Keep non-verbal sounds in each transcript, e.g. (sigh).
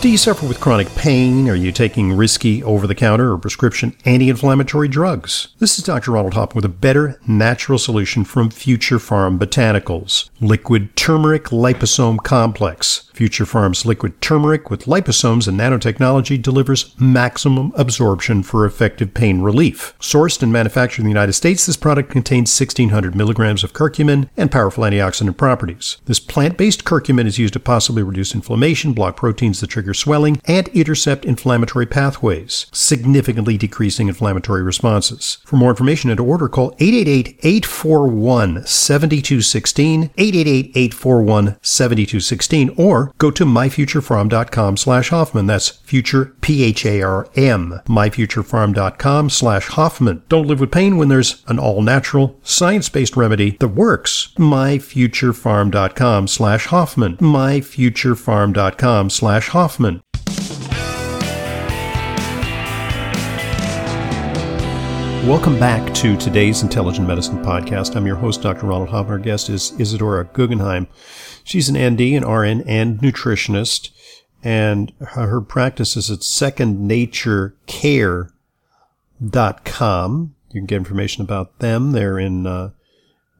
Do you suffer with chronic pain? Are you taking risky over the counter or prescription anti inflammatory drugs? This is Dr. Ronald Hoffman with a better natural solution from Future Pharm Botanicals Liquid Turmeric Liposome Complex. Future Pharm's liquid turmeric with liposomes and nanotechnology delivers maximum absorption for effective pain relief. Sourced and manufactured in the United States, this product contains 1600 milligrams of curcumin and powerful antioxidant properties. This plant based curcumin is used to possibly reduce inflammation, block proteins that trigger swelling, and intercept inflammatory pathways, significantly decreasing inflammatory responses. For more information and to order, call 888 841 7216, 888 841 7216, or go to myfuturepharm.com slash Hoffman. That's future, P-H-A-R-M, myfuturepharm.com slash Hoffman. Don't live with pain when there's an all-natural, science-based remedy that works. myfuturepharm.com slash Hoffman, myfuturepharm.com slash Hoffman. Welcome back to today's Intelligent Medicine Podcast. I'm your host, Dr. Ronald Hoffman. Our guest is Isadora Guggenheim. She's an ND, an RN, and nutritionist, and her practice is at secondnaturecare.com. You can get information about them. They're in uh,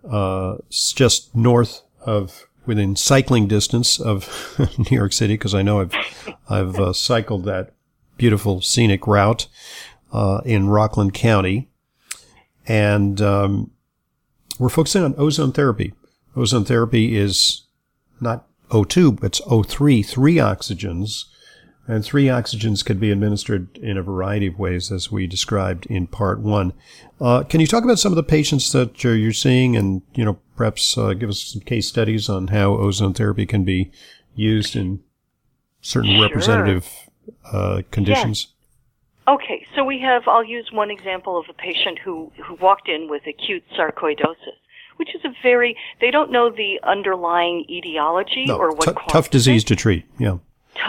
uh, just north of within cycling distance of (laughs) New York City because I know I've I've uh, cycled that beautiful scenic route uh, in Rockland County and um, we're focusing on ozone therapy. Ozone therapy is not O2, it's O3, three oxygens. And three oxygens can be administered in a variety of ways, as we described in part one. Uh, can you talk about some of the patients that you're seeing, and you know, perhaps uh, give us some case studies on how ozone therapy can be used in certain Sure. representative uh, conditions? Okay, so we have, I'll use one example of a patient who, who walked in with acute sarcoidosis, which is a very, they don't know the underlying etiology No, or what causes tough disease it. to treat. Yeah.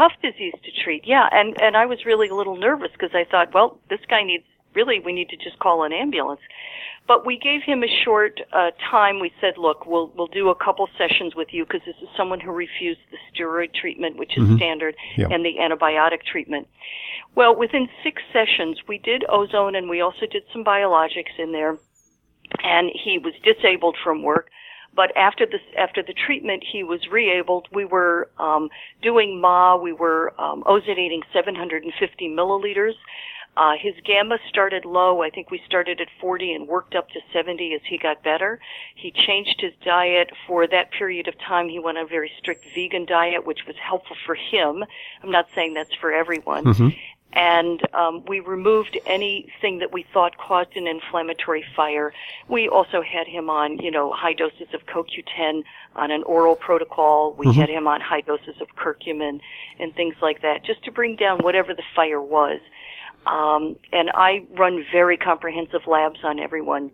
Tough disease to treat, yeah. And, and I was really a little nervous because I thought, well, this guy needs, really, we need to just call an ambulance. But we gave him a short uh, time. We said, look, we'll, we'll do a couple sessions with you because this is someone who refused the steroid treatment, which is standard, Yeah. and the antibiotic treatment. Well, within six sessions, we did ozone and we also did some biologics in there. And he was disabled from work. But after the after the treatment, he was re-abled. We were um, doing MA. We were um, ozonating 750 milliliters. Uh, his gamma started low. I think we started at 40 and worked up to 70 as he got better. He changed his diet for that period of time. He went on a very strict vegan diet, which was helpful for him. I'm not saying that's for everyone. Mhm. And um, we removed anything that we thought caused an inflammatory fire. We also had him on, you know, high doses of CoQ10 on an oral protocol. We had him on high doses of curcumin and things like that, just to bring down whatever the fire was. Um, and I run very comprehensive labs on everyone,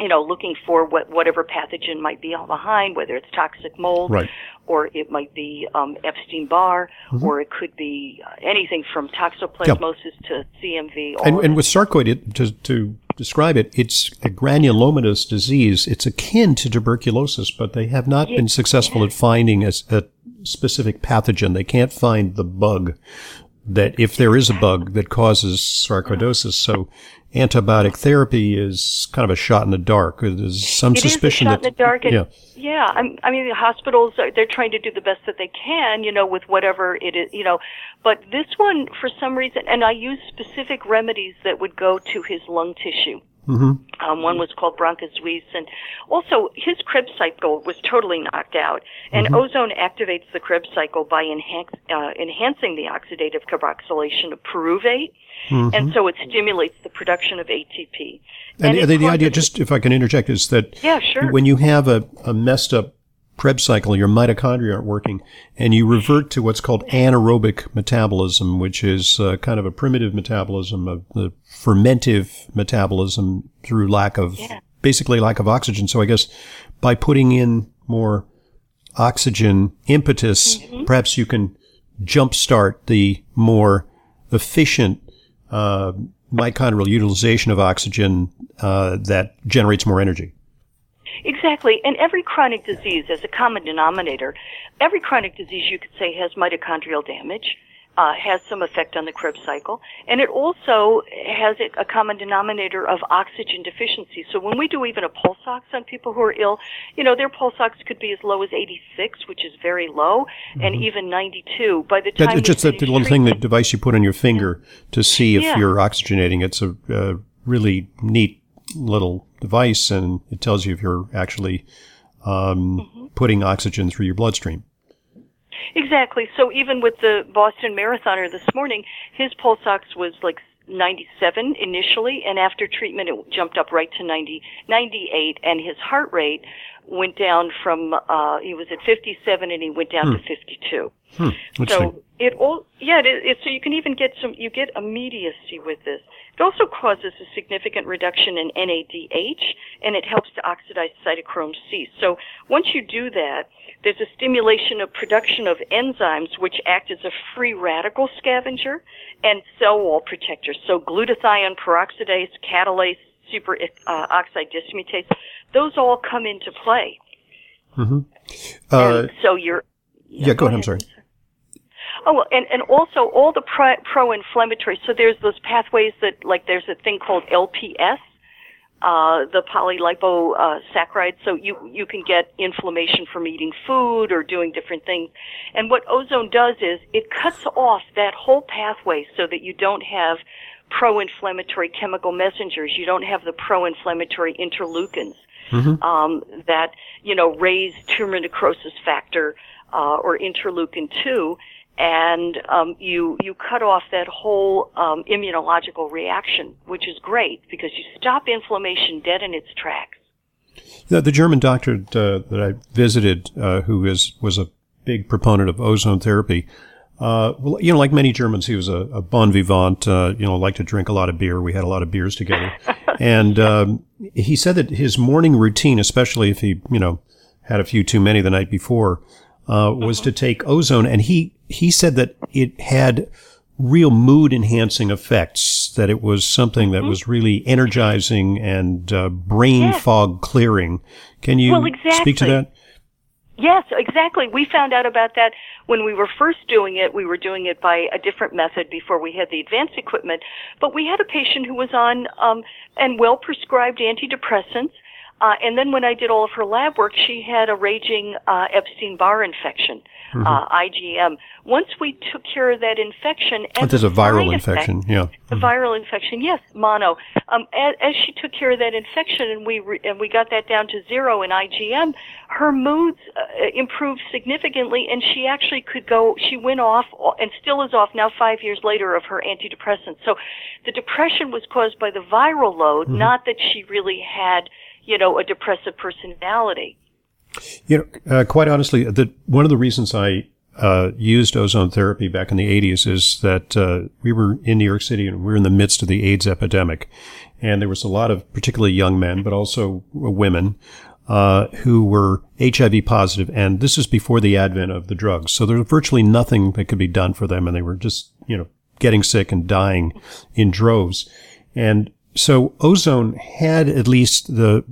you know, looking for what whatever pathogen might be behind, whether it's toxic mold Right. or it might be um, Epstein Barr, Mm-hmm. or it could be uh, anything from toxoplasmosis to CMV. And, and with sarcoid, it, to, to describe it, it's a granulomatous disease. It's akin to tuberculosis, but they have not been successful at finding a, a specific pathogen. They can't find the bug that, if there is a bug that causes sarcoidosis. So antibiotic therapy is kind of a shot in the dark. There's some It is a suspicion shot that in the dark. And, yeah, yeah. I'm, I mean, the hospitals are, they're trying to do the best that they can, you know, with whatever it is, you know. But this one, for some reason, and I use specific remedies that would go to his lung tissue. Hmm Um, one was called bronchosuisse, and also his Krebs cycle was totally knocked out. And Mm-hmm. ozone activates the Krebs cycle by enhance, uh, enhancing the oxidative carboxylation of pyruvate, and so it stimulates the production of ATP. Mm-hmm. And, the, the idea, just if I can interject, is that Yeah, sure. when you have a, a messed up Krebs cycle, your mitochondria aren't working, and you revert to what's called anaerobic metabolism, which is uh, kind of a primitive metabolism of the fermentive metabolism through lack of, Yeah. basically lack of oxygen. So I guess by putting in more oxygen impetus, Mm-hmm. perhaps you can jumpstart the more efficient uh, mitochondrial utilization of oxygen uh, that generates more energy. Exactly. And every chronic disease, as a common denominator, every chronic disease you could say has mitochondrial damage. uh, has some effect on the Krebs cycle, and it also has a common denominator of oxygen deficiency. So when we do even a pulse ox on people who are ill, you know, their pulse ox could be as low as 86, which is very low, mm-hmm. and even 92. By the time That's just that little thing, the device you put on your finger to see if yeah. you're oxygenating. It's a uh, really neat little device, and it tells you if you're actually um, mm-hmm. putting oxygen through your bloodstream. Exactly. So even with the Boston Marathoner this morning, his pulse ox was like 97 initially, and after treatment it jumped up right to 90, 98, and his heart rate went down from uh, he was at 57 and he went down hmm. to 52. Hmm. So it all yeah, it, it, so you can even get some you get immediacy with this. It also causes a significant reduction in NADH and it helps to oxidize cytochrome C. So once you do that, there's a stimulation of production of enzymes which act as a free radical scavenger and cell wall protector. So glutathione peroxidase, catalase, superoxide uh, dismutase, those all come into play. Mm-hmm. Uh, so you're yeah, yeah go, ahead. I'm sorry. Oh, and and also all the pro, pro-inflammatory. So there's those pathways that like there's a thing called LPS, uh, the polyliposaccharides. So you you can get inflammation from eating food or doing different things. And what ozone does is it cuts off that whole pathway so that you don't have pro-inflammatory chemical messengers. You don't have the pro-inflammatory interleukins mm-hmm. um, that you know raise tumor necrosis factor uh, or interleukin two and um, you you cut off that whole um, immunological reaction, which is great because you stop inflammation dead in its tracks. The, the German doctor uh, that I visited, uh, who is was a big proponent of ozone therapy, uh, well, you know, like many Germans, he was a, a bon vivant. Uh, you know, liked to drink a lot of beer. We had a lot of beers together, (laughs) and um, he said that his morning routine, especially if he, you know, had a few too many the night before, uh, was to take ozone, and he he said that it had real mood enhancing effects. That it was something that mm-hmm. was really energizing and uh, brain yes. fog clearing. Can you well, exactly. speak to that? Yes, exactly. We found out about that when we were first doing it. We were doing it by a different method before we had the advanced equipment. But we had a patient who was on um, and well prescribed antidepressants uh, and then when I did all of her lab work, she had a raging uh, Epstein-Barr infection, mm-hmm. uh, IgM. Once we took care of that infection, as there's a viral infection, effect, yeah, the mm-hmm. viral infection, yes, mono. Um, as, as, she took care of that infection, and we re- and we got that down to zero in IgM, her moods uh, improved significantly, and she actually could go. She went off, and still is off now, five years later, of her antidepressants. So, the depression was caused by the viral load, mm-hmm. not that she really had you know, a depressive personality. You know, uh, quite honestly, the, one of the reasons I uh, used ozone therapy back in the 80s is that uh, we were in New York City and we were in the midst of the AIDS epidemic. And there was a lot of particularly young men, but also women, uh, who were HIV positive. And this is before the advent of the drugs. So there was virtually nothing that could be done for them. And they were just, you know, getting sick and dying in droves. And so ozone had at least the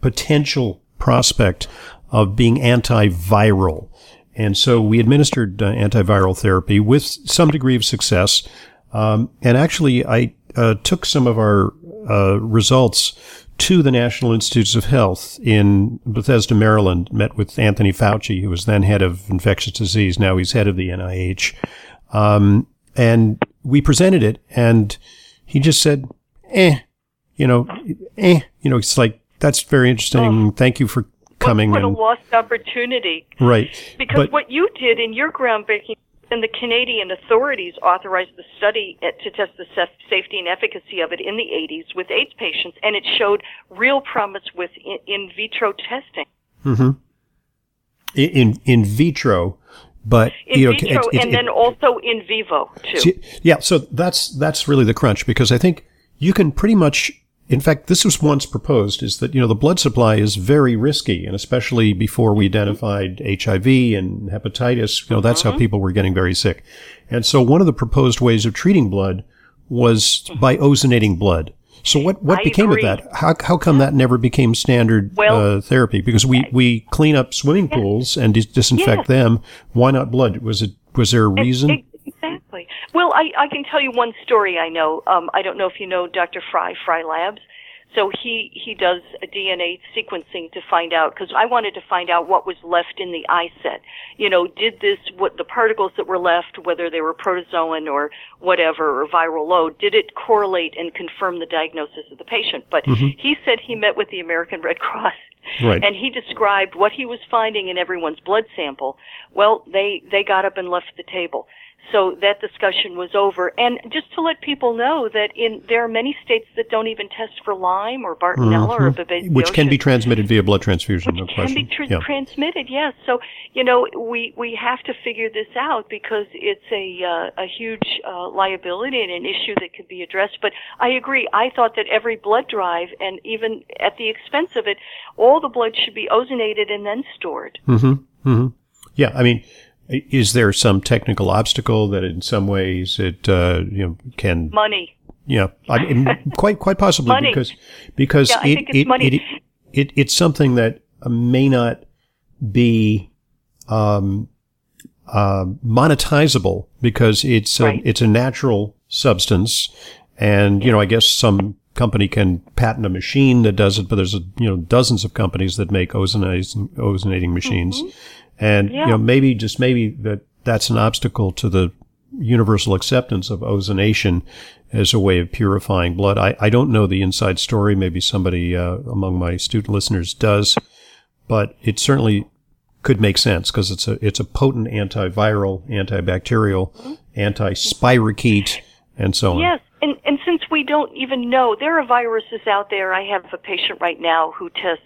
potential prospect of being antiviral. And so we administered uh, antiviral therapy with some degree of success. Um, and actually, I uh, took some of our uh, results to the National Institutes of Health in Bethesda, Maryland, met with Anthony Fauci, who was then head of infectious disease. Now he's head of the NIH. Um, and we presented it, and he just said, eh, you know, eh, you know, it's like, that's very interesting. Oh, Thank you for coming. What, what a lost opportunity. Right. Because but, what you did in your groundbreaking and the Canadian authorities authorized the study to test the safety and efficacy of it in the 80s with AIDS patients, and it showed real promise with in, in vitro testing. Mm-hmm. In in vitro, but in you know, vitro, it, it, and it, then also in vivo too. Yeah, so that's that's really the crunch because I think you can pretty much in fact, this was once proposed is that, you know, the blood supply is very risky. And especially before we identified HIV and hepatitis, you know, that's mm-hmm. how people were getting very sick. And so one of the proposed ways of treating blood was by ozonating blood. So what, what I became agree. of that? How, how come that never became standard well, uh, therapy? Because we, we clean up swimming pools and dis- disinfect them. Why not blood? Was it, was there a reason? Exactly. Well, I, I can tell you one story I know. Um, I don't know if you know Dr. Fry, Fry Labs. So he he does a DNA sequencing to find out because I wanted to find out what was left in the eye set. You know, did this what the particles that were left, whether they were protozoan or whatever or viral load, did it correlate and confirm the diagnosis of the patient? But mm-hmm. he said he met with the American Red Cross Right. And he described what he was finding in everyone's blood sample. Well, they, they got up and left the table. So that discussion was over. And just to let people know that in there are many states that don't even test for Lyme or Bartonella mm-hmm. or babesiosis. Which can be transmitted via blood transfusion, Which no can question. be tr- yeah. transmitted, yes. So, you know, we, we have to figure this out because it's a, uh, a huge uh, liability and an issue that could be addressed. But I agree. I thought that every blood drive, and even at the expense of it, all the blood should be ozonated and then stored. Mm-hmm. Mm-hmm. Yeah, I mean, is there some technical obstacle that in some ways it uh, you know can money? Yeah, I mean, (laughs) quite quite possibly money. because because yeah, it, it, it, it, it, it's something that may not be um, uh, monetizable because it's a, right. it's a natural substance, and you know I guess some company can patent a machine that does it, but there's a, you know dozens of companies that make ozonating, ozonating machines. Mm-hmm. And, yeah. you know, maybe just maybe that that's an obstacle to the universal acceptance of ozonation as a way of purifying blood. I, I don't know the inside story. Maybe somebody uh, among my student listeners does, but it certainly could make sense because it's a it's a potent antiviral, antibacterial, mm-hmm. anti-spirochete, and so on. Yes, and and since we don't even know, there are viruses out there. I have a patient right now who tests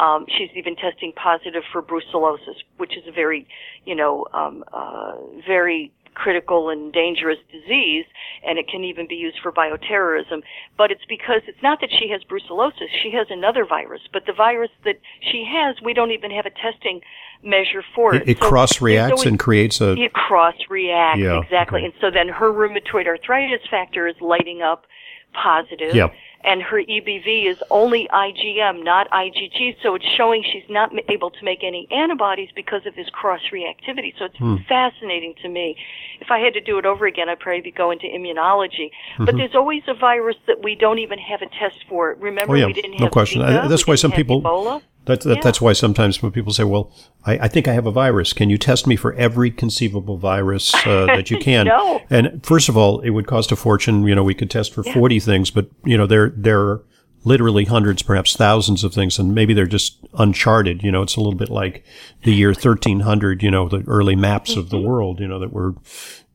um, she's even testing positive for brucellosis, which is a very, you know, um, uh, very critical and dangerous disease, and it can even be used for bioterrorism. But it's because it's not that she has brucellosis; she has another virus. But the virus that she has, we don't even have a testing measure for it. It, it so cross reacts and creates a. It cross reacts yeah, exactly, okay. and so then her rheumatoid arthritis factor is lighting up positive. Yep and her EBV is only IgM, not IgG. So it's showing she's not able to make any antibodies because of this cross reactivity. So it's hmm. fascinating to me. If I had to do it over again, I'd probably go into immunology. Mm-hmm. But there's always a virus that we don't even have a test for. Remember, oh, yeah. we didn't no have question. Zika, I, that's why some people. Ebola. That, that, Yeah. That's why sometimes when people say, "Well, I, I think I have a virus. Can you test me for every conceivable virus uh, (laughs) that you can?" No. And first of all, it would cost a fortune. You know, we could test for Yeah. forty things, but you know, there there are literally hundreds, perhaps thousands of things, and maybe they're just uncharted. You know, it's a little bit like the year thirteen hundred. You know, the early maps of the Mm-hmm. world. You know, that were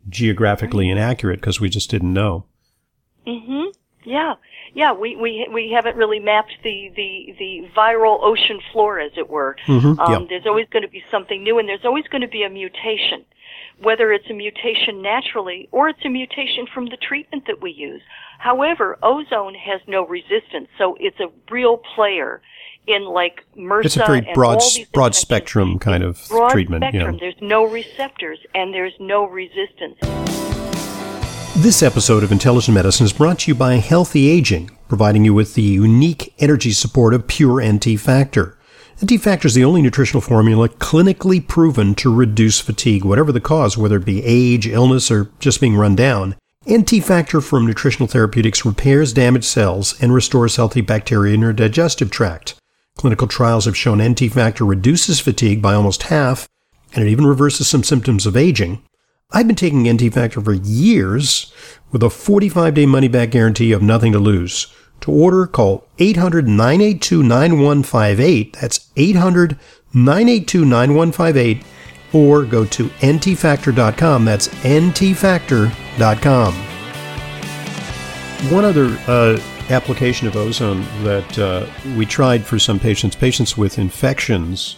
geographically inaccurate because we just didn't know. Mhm. Yeah. Yeah, we, we we haven't really mapped the, the, the viral ocean floor, as it were. Mhm, Um, yeah. There's always going to be something new, and there's always going to be a mutation, whether it's a mutation naturally or it's a mutation from the treatment that we use. However, ozone has no resistance, so it's a real player in like MRSA It's a very broad broad spectrum kind of Broad treatment. spectrum. Yeah. There's no receptors and there's no resistance. This episode of Intelligent Medicine is brought to you by Healthy Aging, providing you with the unique energy support of Pure NT Factor. NT Factor is the only nutritional formula clinically proven to reduce fatigue, whatever the cause, whether it be age, illness, or just being run down. NT Factor from Nutritional Therapeutics repairs damaged cells and restores healthy bacteria in your digestive tract. Clinical trials have shown NT Factor reduces fatigue by almost half, and it even reverses some symptoms of aging. I've been taking NT Factor for years with a 45 day money back guarantee of nothing to lose. To order, call 800 982 9158. That's 800 982 9158. Or go to ntfactor.com. That's ntfactor.com. One other uh, application of ozone that uh, we tried for some patients, patients with infections,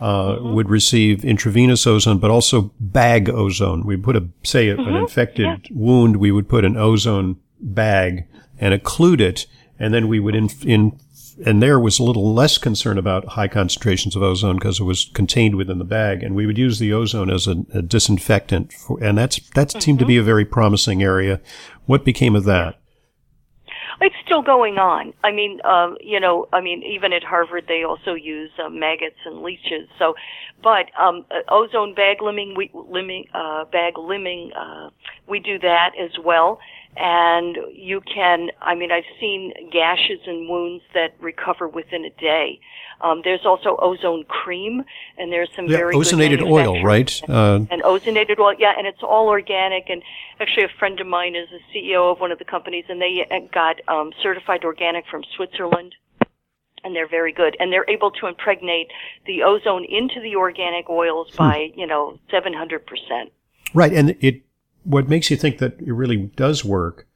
uh, mm-hmm. would receive intravenous ozone, but also bag ozone. We put a, say, a- an mm-hmm. infected yeah. wound, we would put an ozone bag and occlude it, and then we would in, in and there was a little less concern about high concentrations of ozone because it was contained within the bag, and we would use the ozone as a, a disinfectant, for, and that's that seemed to be mm-hmm. a very promising area. What became of that? It's still going on. I mean, um, you know, I mean, even at Harvard, they also use uh, maggots and leeches. So, but um, uh, ozone bag limbing, we, limbing, uh, bag limbing, uh, we do that as well and you can i mean i've seen gashes and wounds that recover within a day um, there's also ozone cream, and there's some yeah, very ozonated oil, right? Uh, and ozonated oil, yeah, and it's all organic. And actually, a friend of mine is the CEO of one of the companies, and they uh, got um, certified organic from Switzerland. And they're very good, and they're able to impregnate the ozone into the organic oils hmm. by, you know, 700 percent. Right, and it what makes you think that it really does work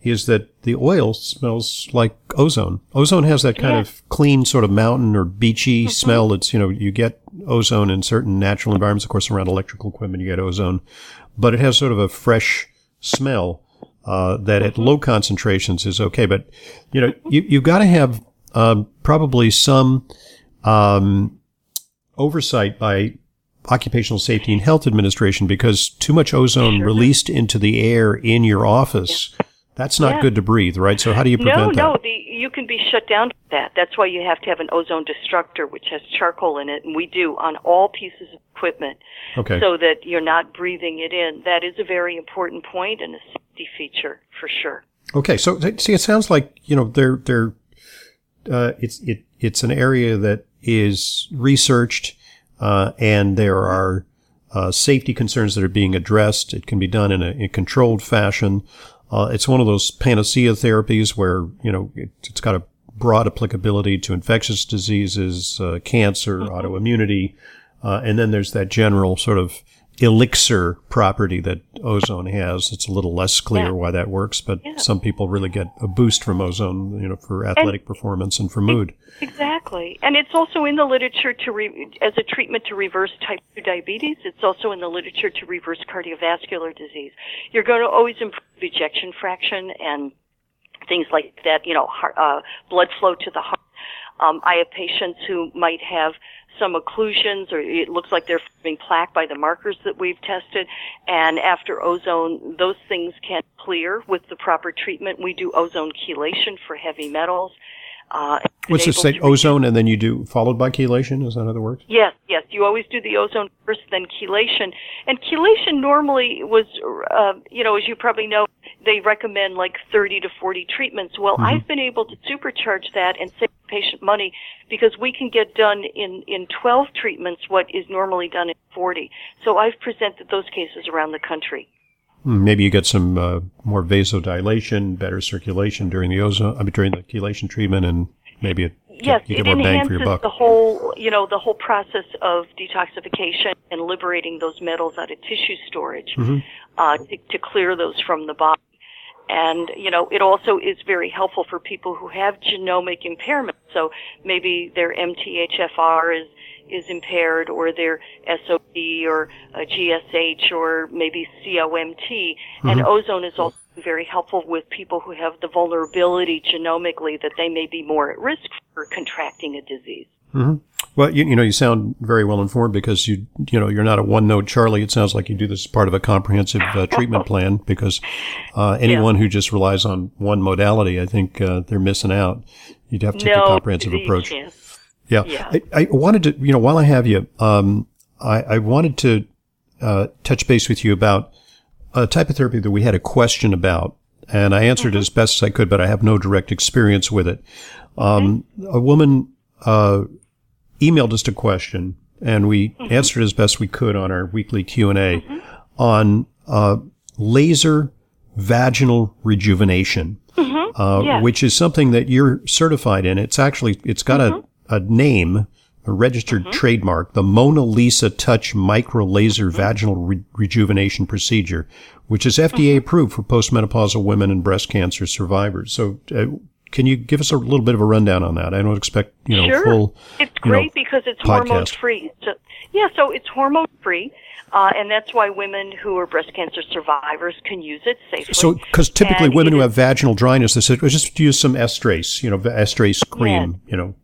is that the oil smells like ozone. Ozone has that kind yeah. of clean sort of mountain or beachy mm-hmm. smell. It's, you know, you get ozone in certain natural environments. Of course, around electrical equipment, you get ozone, but it has sort of a fresh smell, uh, that mm-hmm. at low concentrations is okay. But, you know, you, you've got to have, um, probably some, um, oversight by Occupational Safety and Health Administration because too much ozone sure. released into the air in your office yeah that's not yeah. good to breathe, right? So how do you prevent no, that? No, no, you can be shut down for that. That's why you have to have an ozone destructor, which has charcoal in it, and we do on all pieces of equipment, okay. so that you're not breathing it in. That is a very important point and a safety feature for sure. Okay, so see, it sounds like you know they're they're uh, it's it it's an area that is researched, uh, and there are uh, safety concerns that are being addressed. It can be done in a, in a controlled fashion. Uh, it's one of those panacea therapies where, you know, it, has got a broad applicability to infectious diseases, uh, cancer, mm-hmm. autoimmunity. Uh, and then there's that general sort of elixir property that ozone has. It's a little less clear yeah. why that works, but yeah. some people really get a boost from ozone, you know, for athletic and performance and for mood. Exactly. And it's also in the literature to re- as a treatment to reverse type 2 diabetes. It's also in the literature to reverse cardiovascular disease. You're going to always improve ejection fraction and things like that, you know, heart, uh, blood flow to the heart. Um, I have patients who might have some occlusions or it looks like they're forming plaque by the markers that we've tested. And after ozone, those things can clear with the proper treatment. We do ozone chelation for heavy metals. Uh, What's it say? Ozone, and then you do followed by chelation. Is that how that works? Yes, yes. You always do the ozone first, then chelation. And chelation normally was, uh, you know, as you probably know, they recommend like 30 to 40 treatments. Well, mm-hmm. I've been able to supercharge that and save patient money because we can get done in in 12 treatments what is normally done in 40. So I've presented those cases around the country. Maybe you get some uh, more vasodilation, better circulation during the ozone, I mean, during the chelation treatment, and maybe it, yes, you get it more bang for your buck. the whole, you know, the whole process of detoxification and liberating those metals out of tissue storage mm-hmm. uh, to, to clear those from the body. And, you know, it also is very helpful for people who have genomic impairment. So maybe their MTHFR is is impaired or their SOD or GSH or maybe COMT. Mm-hmm. And ozone is also very helpful with people who have the vulnerability genomically that they may be more at risk for contracting a disease. Mm-hmm. Well, you, you, know, you sound very well informed because you, you know, you're not a one note Charlie. It sounds like you do this as part of a comprehensive uh, treatment (laughs) plan because uh, anyone yeah. who just relies on one modality, I think uh, they're missing out. You'd have to take no, a comprehensive approach. Yes. Yeah. yeah. I, I, wanted to, you know, while I have you, um, I, I, wanted to uh, touch base with you about a type of therapy that we had a question about, and I answered mm-hmm. as best as I could, but I have no direct experience with it. Um. A woman uh, emailed us a question, and we mm-hmm. answered as best we could on our weekly Q and A mm-hmm. on uh, laser vaginal rejuvenation. Mm-hmm. Uh, yeah. which is something that you're certified in. It's actually, it's got a, mm-hmm a name, a registered mm-hmm. trademark, the Mona Lisa Touch Micro Laser mm-hmm. Vaginal Re- Rejuvenation Procedure, which is FDA mm-hmm. approved for postmenopausal women and breast cancer survivors. So, uh, can you give us a little bit of a rundown on that? I don't expect you know sure. full. It's great know, because it's hormone free. So, yeah, so it's hormone free. Uh, and that's why women who are breast cancer survivors can use it safely. So, because typically and women who have vaginal dryness, they say, just use some estrace, you know, estrace cream, yeah. you know,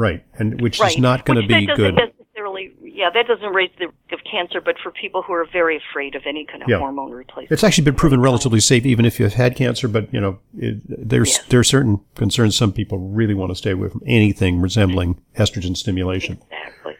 Right, and which right. is not going to be good. Necessarily, yeah, that doesn't raise the risk of cancer, but for people who are very afraid of any kind of Yeah. hormone replacement. It's actually been proven relatively safe, even if you've had cancer. But you know, it, there's Yes. there are certain concerns. Some people really want to stay away from anything resembling estrogen stimulation. Exactly.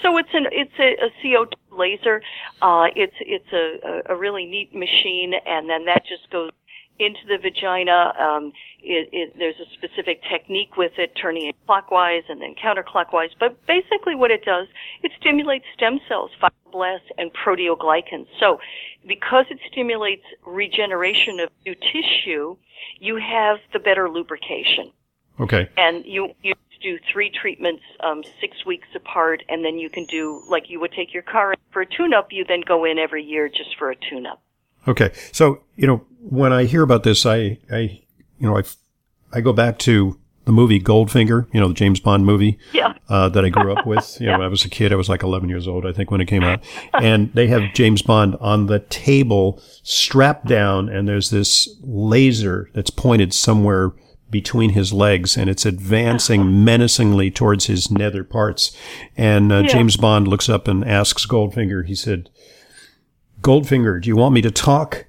So it's an it's a, a CO2 laser. Uh, it's it's a, a, a really neat machine, and then that just goes into the vagina. Um, it, it, there's a specific technique with it, turning it clockwise and then counterclockwise. But basically, what it does, it stimulates stem cells, fibroblasts, and proteoglycans. So, because it stimulates regeneration of new tissue, you have the better lubrication Okay. and you you do three treatments um, six weeks apart, and then you can do like you would take your car for a tune-up. You then go in every year just for a tune-up. Okay. So, you know, when I hear about this, I, I, you know, I, I go back to the movie Goldfinger, you know, the James Bond movie, Yeah, uh, that I grew up with. You know, when I was a kid. I was like 11 years old, I think, when it came out. And they have James Bond on the table, strapped down, and there's this laser that's pointed somewhere between his legs, and it's advancing (laughs) menacingly towards his nether parts. And uh, Yeah. James Bond looks up and asks Goldfinger, he said, Goldfinger, do you want me to talk?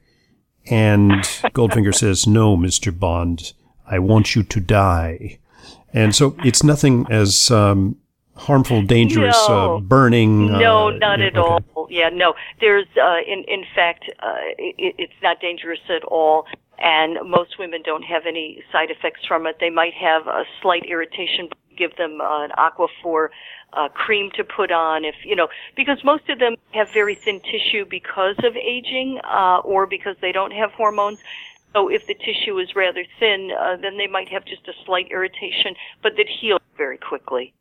And Goldfinger (laughs) says, No, Mr. Bond, I want you to die. And so it's nothing as um, harmful, dangerous, No. uh, burning. no, uh, not yeah, at okay. all. Yeah, no. There's uh, in in fact, uh, it, it's not dangerous at all. And most women don't have any side effects from it. They might have a slight irritation. Give them uh, an Aquaphor uh, cream to put on, if you know, because most of them have very thin tissue because of aging, uh, or because they don't have hormones. So if the tissue is rather thin, uh, then they might have just a slight irritation, but that heals very quickly.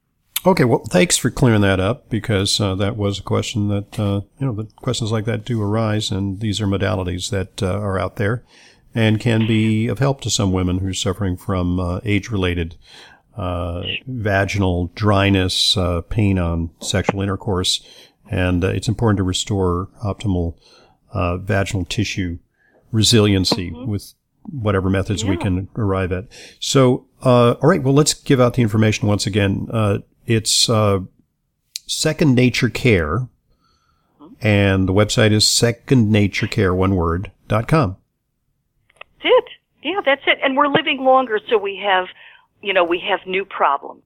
Okay, well, thanks for clearing that up because uh, that was a question that, uh, you know, the questions like that do arise, and these are modalities that uh, are out there and can be of help to some women who are suffering from uh, age related uh, vaginal dryness, uh, pain on sexual intercourse, and uh, it's important to restore optimal uh, vaginal tissue resiliency with whatever methods we can arrive at. So, uh, all right, well, let's give out the information once again. Uh, it's uh, Second Nature Care, and the website is secondnaturecare, one word, dot com. It. Yeah, that's it. And we're living longer, so we have, you know, we have new problems.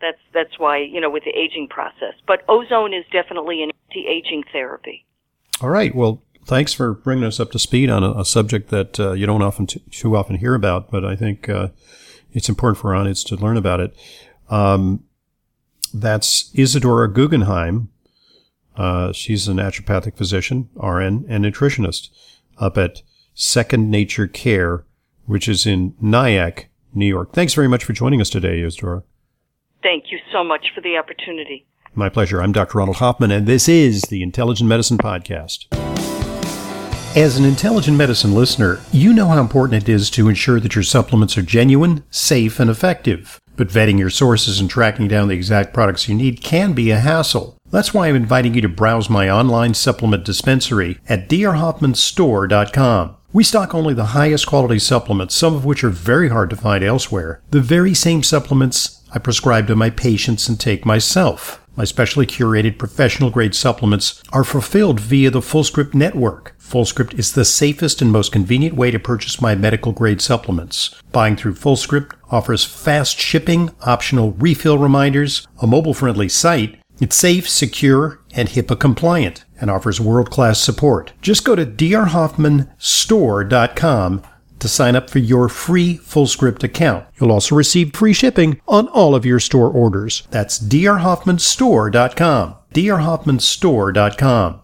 That's that's why you know with the aging process. But ozone is definitely an anti-aging therapy. All right. Well, thanks for bringing us up to speed on a, a subject that uh, you don't often t- too often hear about, but I think uh, it's important for our audience to learn about it. Um, that's Isadora Guggenheim. Uh, she's a naturopathic physician, RN, and nutritionist up at Second Nature Care, which is in Nyack, New York. Thanks very much for joining us today, Isadora. Thank you so much for the opportunity. My pleasure. I'm Dr. Ronald Hoffman, and this is the Intelligent Medicine Podcast. As an intelligent medicine listener, you know how important it is to ensure that your supplements are genuine, safe, and effective. But vetting your sources and tracking down the exact products you need can be a hassle. That's why I'm inviting you to browse my online supplement dispensary at drhoffmanstore.com. We stock only the highest quality supplements, some of which are very hard to find elsewhere. The very same supplements I prescribe to my patients and take myself. My specially curated professional grade supplements are fulfilled via the FullScript network. FullScript is the safest and most convenient way to purchase my medical grade supplements. Buying through FullScript offers fast shipping, optional refill reminders, a mobile friendly site, it's safe, secure, and HIPAA compliant, and offers world class support. Just go to drhoffmanstore.com to sign up for your free FullScript account. You'll also receive free shipping on all of your store orders. That's drhoffmanstore.com. drhoffmanstore.com.